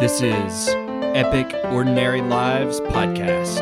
This is Epic Ordinary Lives Podcast.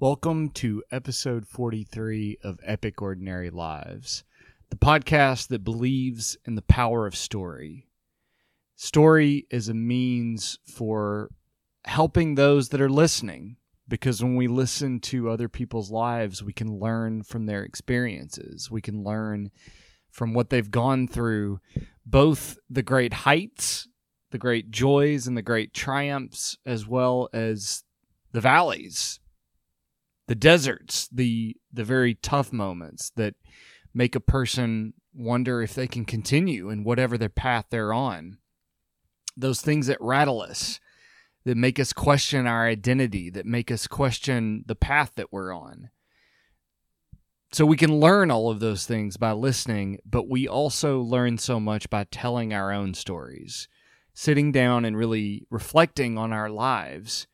Welcome to episode 43 of Epic Ordinary Lives, the podcast that believes in the power of story. Story is a means for helping those that are listening because when we listen to other people's lives, we can learn from their experiences. We can learn from what they've gone through, both the great heights, the great joys, and the great triumphs, as well as the valleys the deserts, the the very tough moments that make a person wonder if they can continue in whatever their path they're on. Those things that rattle us, that make us question our identity, that make us question the path that we're on. So we can learn all of those things by listening, but we also learn so much by telling our own stories, sitting down and really reflecting on our lives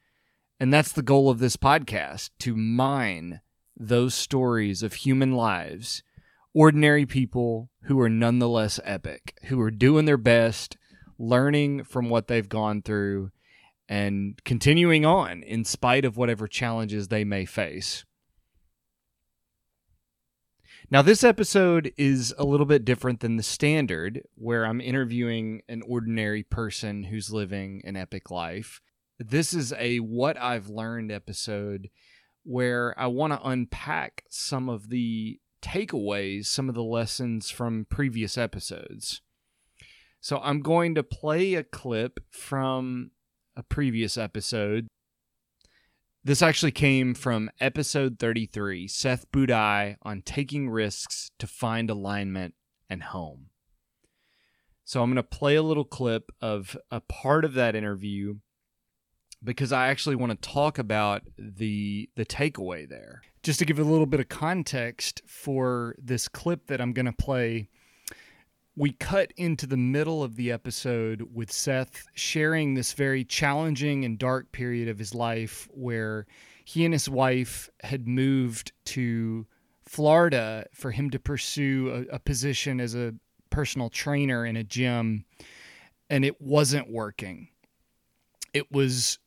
and that's the goal of this podcast to mine those stories of human lives, ordinary people who are nonetheless epic, who are doing their best, learning from what they've gone through, and continuing on in spite of whatever challenges they may face. Now, this episode is a little bit different than the standard, where I'm interviewing an ordinary person who's living an epic life this is a what I've learned episode where I want to unpack some of the takeaways, some of the lessons from previous episodes. So I'm going to play a clip from a previous episode. This actually came from episode 33 Seth Budai on taking risks to find alignment and home. So I'm going to play a little clip of a part of that interview because I actually want to talk about the the takeaway there. Just to give a little bit of context for this clip that I'm going to play, we cut into the middle of the episode with Seth sharing this very challenging and dark period of his life where he and his wife had moved to Florida for him to pursue a, a position as a personal trainer in a gym and it wasn't working. It was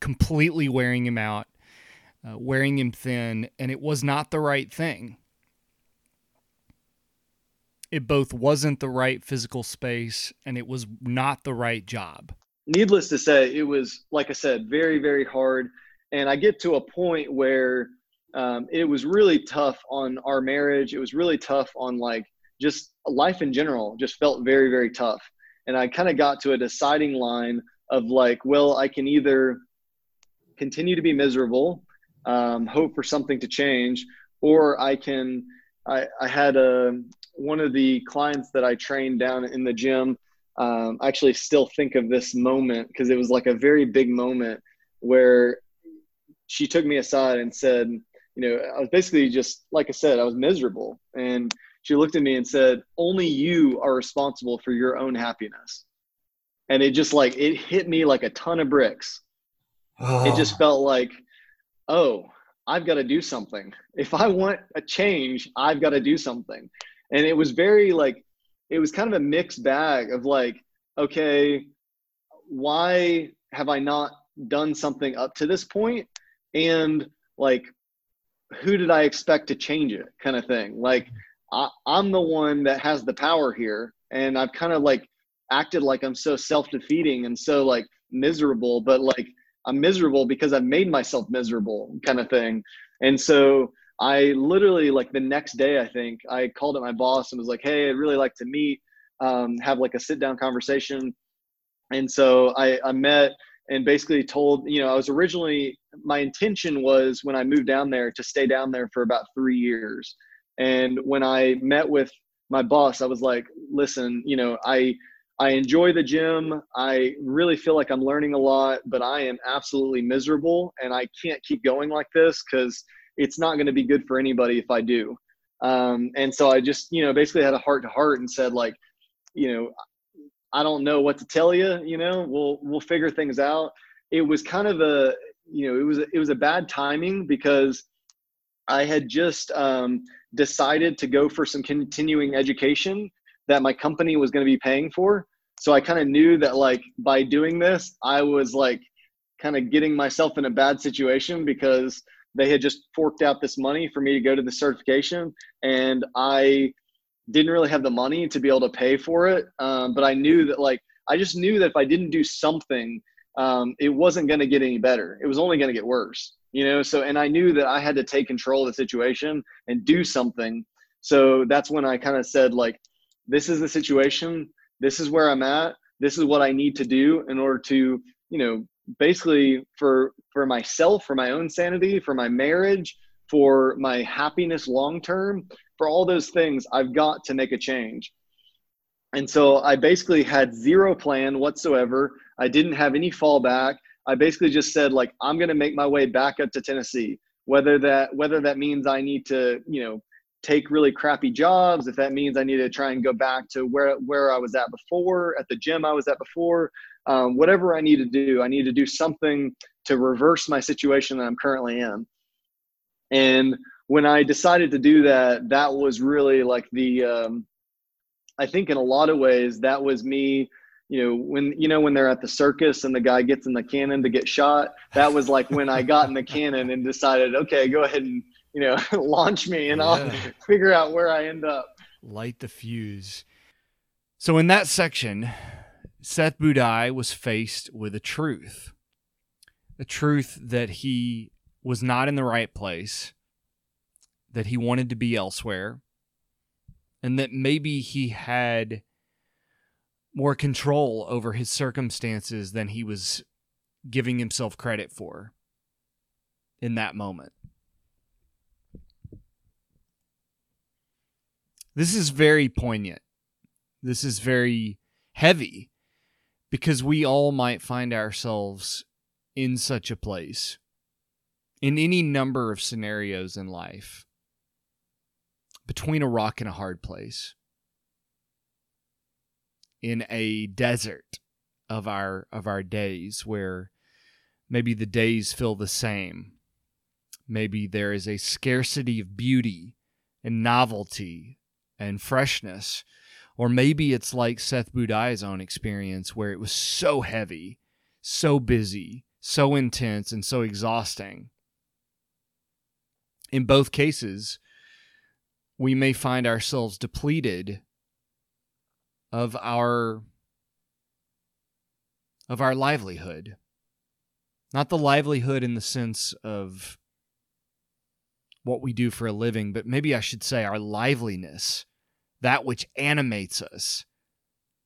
completely wearing him out, uh, wearing him thin, and it was not the right thing. It both wasn't the right physical space and it was not the right job. Needless to say, it was, like I said, very, very hard. And I get to a point where um, it was really tough on our marriage. It was really tough on like just life in general, just felt very, very tough. And I kind of got to a deciding line of like, well, I can either continue to be miserable, um, hope for something to change, or I can. I, I had a one of the clients that I trained down in the gym. Um, I actually still think of this moment because it was like a very big moment where she took me aside and said, you know, I was basically just like I said, I was miserable, and she looked at me and said, "Only you are responsible for your own happiness." And it just like it hit me like a ton of bricks Oh. It just ah. felt like, oh, I've got to do something. If I want a change, I've got to do something. And it was very like, it was kind of a mixed bag of like, okay, why have I not done something up to this point? And like, who did I expect to change it kind of thing? Like, I, I'm the one that has the power here. And I've kind of like acted like I'm so self defeating and so like miserable, but like, I'm miserable because I've made myself miserable kind of thing. And so I literally like the next day, I think I called up my boss and was like, Hey, I'd really like to meet, um, have like a sit down conversation. And so I, I met and basically told, you know, I was originally, my intention was when I moved down there to stay down there for about three years. And when I met with my boss, I was like, listen, you know, I, I enjoy the gym. I really feel like I'm learning a lot, but I am absolutely miserable and I can't keep going like this because it's not going to be good for anybody if I do. Um, and so I just, you know, basically had a heart to heart and said, like, you know, I don't know what to tell you. You know, we'll we'll figure things out. It was kind of a, you know, it was it was a bad timing because I had just um, decided to go for some continuing education that my company was going to be paying for. So I kind of knew that like by doing this, I was like kind of getting myself in a bad situation because they had just forked out this money for me to go to the certification and I didn't really have the money to be able to pay for it. Um, but I knew that like I just knew that if I didn't do something, um, it wasn't going to get any better. It was only going to get worse you know so and i knew that i had to take control of the situation and do something so that's when i kind of said like this is the situation this is where i'm at this is what i need to do in order to you know basically for for myself for my own sanity for my marriage for my happiness long term for all those things i've got to make a change. And so i basically had zero plan whatsoever. I didn't have any fallback. I basically just said like I'm going to make my way back up to Tennessee. Whether that whether that means I need to you know take really crappy jobs, if that means I need to try and go back to where where I was at before, at the gym I was at before, um, whatever I need to do, I need to do something to reverse my situation that I'm currently in. And when I decided to do that, that was really like the um, I think in a lot of ways that was me you know when you know when they're at the circus and the guy gets in the cannon to get shot that was like when i got in the cannon and decided okay go ahead and you know launch me and yeah. i'll figure out where i end up light the fuse so in that section seth budai was faced with a truth a truth that he was not in the right place that he wanted to be elsewhere and that maybe he had more control over his circumstances than he was giving himself credit for in that moment. This is very poignant. This is very heavy because we all might find ourselves in such a place in any number of scenarios in life between a rock and a hard place in a desert of our of our days where maybe the days feel the same maybe there is a scarcity of beauty and novelty and freshness or maybe it's like Seth Budai's own experience where it was so heavy so busy so intense and so exhausting in both cases we may find ourselves depleted of our of our livelihood. Not the livelihood in the sense of what we do for a living, but maybe I should say our liveliness, that which animates us,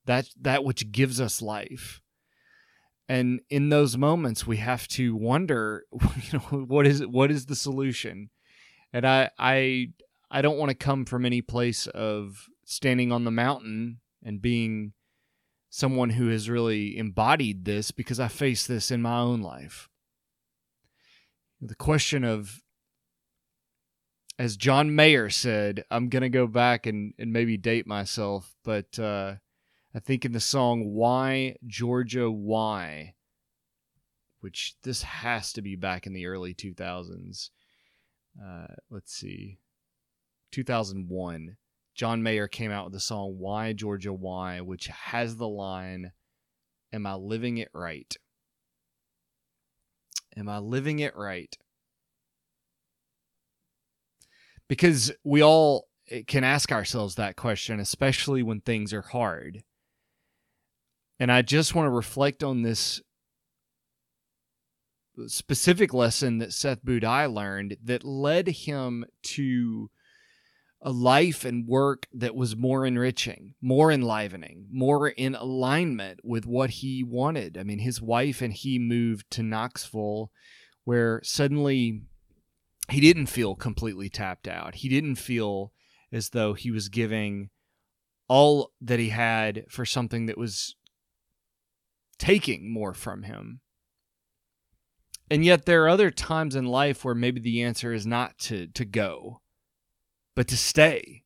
that that which gives us life. And in those moments we have to wonder, you know, what is what is the solution? And I I I don't want to come from any place of standing on the mountain and being someone who has really embodied this because I face this in my own life. The question of, as John Mayer said, I'm going to go back and, and maybe date myself, but uh, I think in the song Why Georgia Why, which this has to be back in the early 2000s. Uh, let's see, 2001 John Mayer came out with the song Why Georgia Why, which has the line, Am I living it right? Am I living it right? Because we all eh, can ask ourselves that question, especially when things are hard. And I just want to reflect on this specific lesson that Seth Budai learned that led him to a life and work that was more enriching, more enlivening, more in alignment with what he wanted. I mean, his wife and he moved to Knoxville, where suddenly he didn't feel completely tapped out. He didn't feel as though he was giving all that he had for something that was taking more from him. And yet there are other times in life where maybe the answer is not to to go but to stay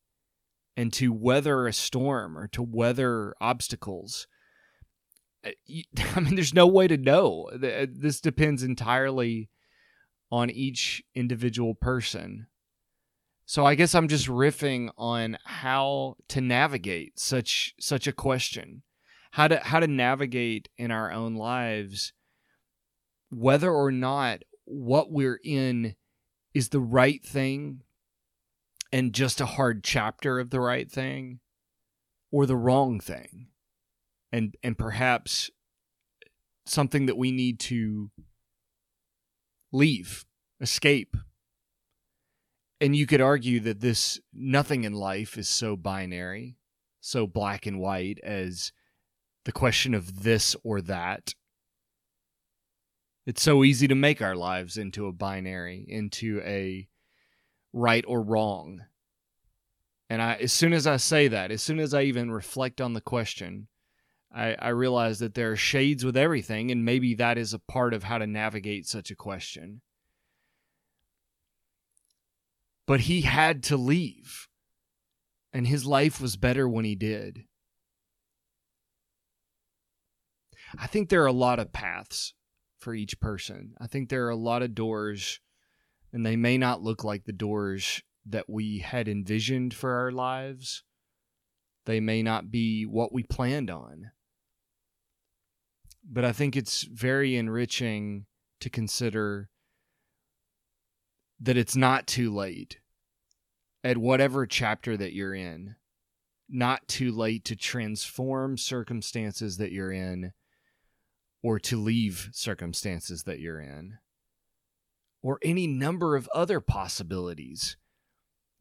and to weather a storm or to weather obstacles. Uh, I mean, there's no way to know. Uh, this depends entirely on each individual person. So I guess I'm just riffing on how to navigate such such a question. How to how to navigate in our own lives whether or not what we're in is the right thing and just a hard chapter of the right thing or the wrong thing and and perhaps something that we need to leave escape and you could argue that this nothing in life is so binary so black and white as the question of this or that it's so easy to make our lives into a binary, into a right or wrong. And I, as soon as I say that, as soon as I even reflect on the question, I, I realize that there are shades with everything, and maybe that is a part of how to navigate such a question. But he had to leave, and his life was better when he did. I think there are a lot of paths for each person. I think there are a lot of doors, and they may not look like the doors that we had envisioned for our lives. They may not be what we planned on. But I think it's very enriching to consider that it's not too late at whatever chapter that you're in, not too late to transform circumstances that you're in or to leave circumstances that you're in, or any number of other possibilities.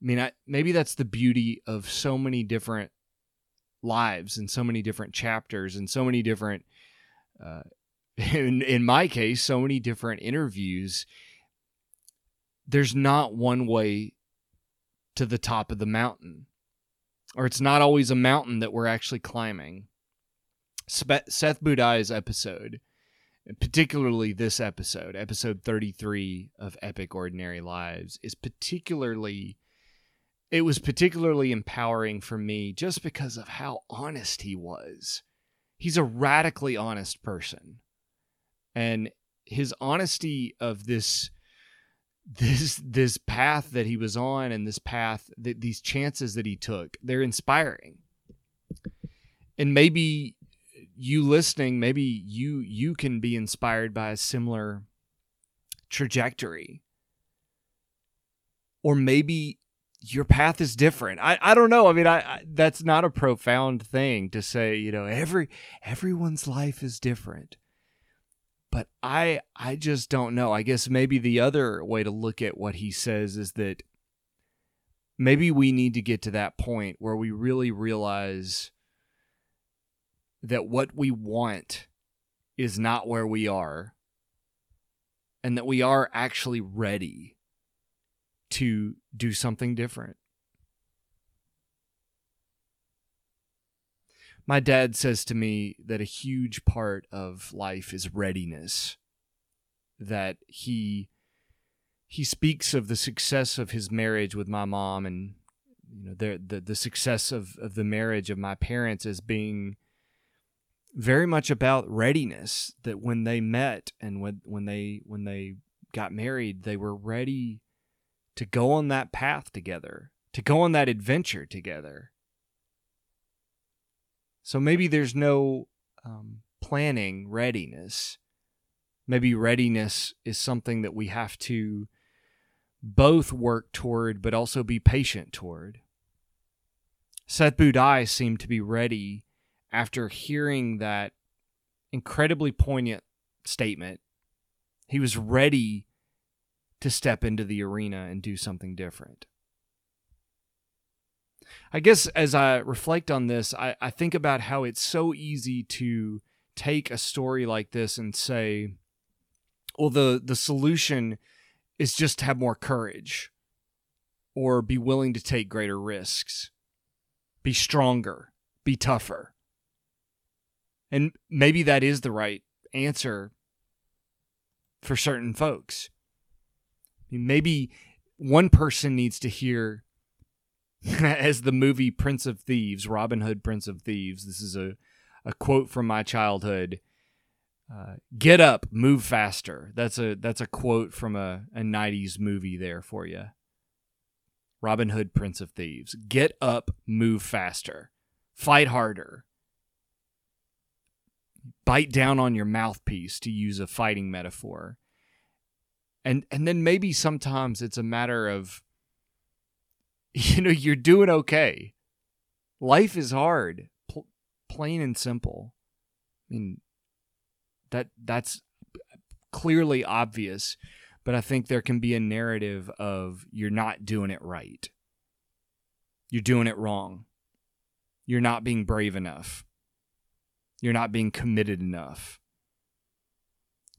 I mean, I, maybe that's the beauty of so many different lives and so many different chapters and so many different, uh, in, in my case, so many different interviews. There's not one way to the top of the mountain, or it's not always a mountain that we're actually climbing. Seth Budai's episode, particularly this episode, episode 33 of Epic Ordinary Lives, is particularly it was particularly empowering for me just because of how honest he was. He's a radically honest person. And his honesty of this this this path that he was on and this path that these chances that he took, they're inspiring. And maybe you listening, maybe you you can be inspired by a similar trajectory. Or maybe your path is different. I, I don't know. I mean, I, I that's not a profound thing to say, you know, every everyone's life is different. But I I just don't know. I guess maybe the other way to look at what he says is that maybe we need to get to that point where we really realize that what we want is not where we are and that we are actually ready to do something different. My dad says to me that a huge part of life is readiness. That he he speaks of the success of his marriage with my mom and you know the the, the success of, of the marriage of my parents as being very much about readiness that when they met and when when they when they got married they were ready to go on that path together to go on that adventure together. So maybe there's no um, planning readiness. Maybe readiness is something that we have to both work toward but also be patient toward. Seth budai seemed to be ready after hearing that incredibly poignant statement, he was ready to step into the arena and do something different. I guess as I reflect on this, I, I think about how it's so easy to take a story like this and say, well, the, the solution is just to have more courage or be willing to take greater risks, be stronger, be tougher. And maybe that is the right answer for certain folks. Maybe one person needs to hear as the movie Prince of Thieves, Robin Hood, Prince of Thieves. This is a, a quote from my childhood. Uh, get up, move faster. That's a that's a quote from a, a 90s movie there for you. Robin Hood, Prince of Thieves. Get up, move faster. Fight harder. Bite down on your mouthpiece to use a fighting metaphor. And and then maybe sometimes it's a matter of you know, you're doing okay. Life is hard, pl- plain and simple. I mean, that that's clearly obvious, but I think there can be a narrative of you're not doing it right. You're doing it wrong. You're not being brave enough. You're not being committed enough.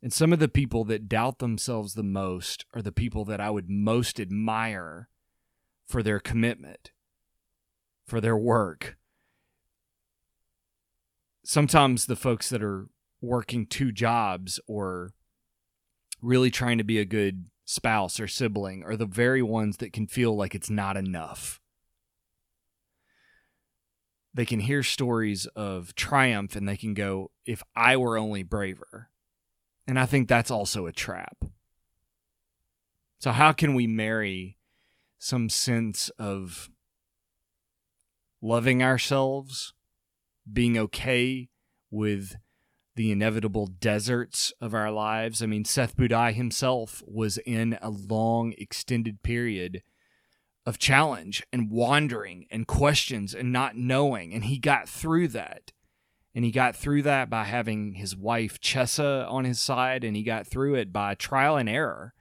And some of the people that doubt themselves the most are the people that I would most admire for their commitment, for their work. Sometimes the folks that are working two jobs or really trying to be a good spouse or sibling are the very ones that can feel like it's not enough. They can hear stories of triumph and they can go, if I were only braver. And I think that's also a trap. So, how can we marry some sense of loving ourselves, being okay with the inevitable deserts of our lives. I mean, Seth Budai himself was in a long, extended period of challenge and wandering and questions and not knowing. And he got through that. And he got through that by having his wife Chessa on his side, and he got through it by trial and error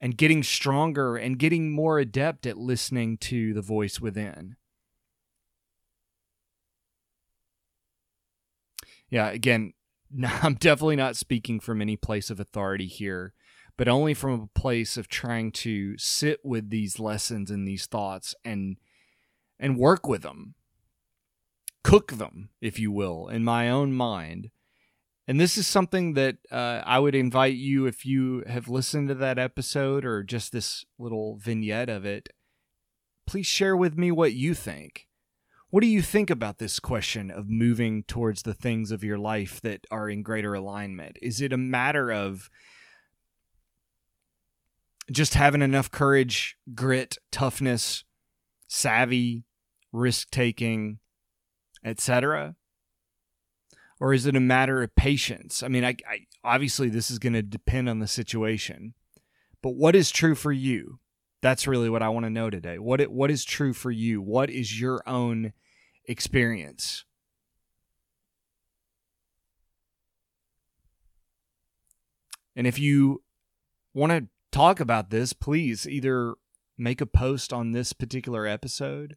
and getting stronger and getting more adept at listening to the voice within. Yeah, again, I'm definitely not speaking from any place of authority here, but only from a place of trying to sit with these lessons and these thoughts and and work with them. Cook them, if you will, in my own mind. And this is something that uh, I would invite you, if you have listened to that episode or just this little vignette of it, please share with me what you think. What do you think about this question of moving towards the things of your life that are in greater alignment? Is it a matter of just having enough courage, grit, toughness, savvy, risk taking, etc.? Or is it a matter of patience? I mean, I, I obviously this is going to depend on the situation, but what is true for you? That's really what I want to know today. What it, what is true for you? What is your own experience? And if you want to talk about this, please either make a post on this particular episode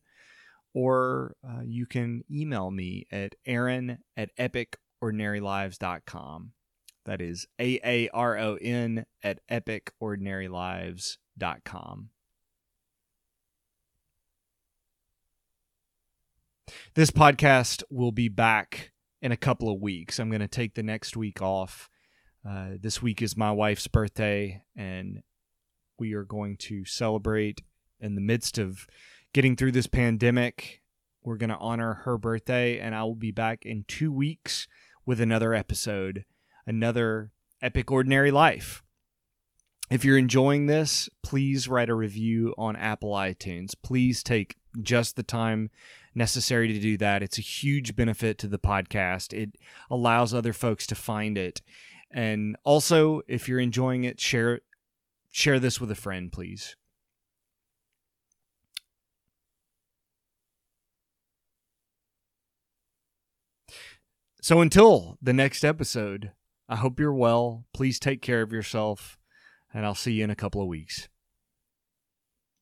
or uh, you can email me at aaron at epicordinarylives.com. That is A A R O N at epicordinarylives.com. This podcast will be back in a couple of weeks. I'm going to take the next week off. Uh, this week is my wife's birthday, and we are going to celebrate in the midst of getting through this pandemic. We're going to honor her birthday, and I will be back in two weeks with another episode, another Epic Ordinary Life. If you're enjoying this, please write a review on Apple iTunes. Please take just the time necessary to do that. It's a huge benefit to the podcast. It allows other folks to find it. And also, if you're enjoying it, share share this with a friend, please. So until the next episode, I hope you're well. Please take care of yourself, and I'll see you in a couple of weeks.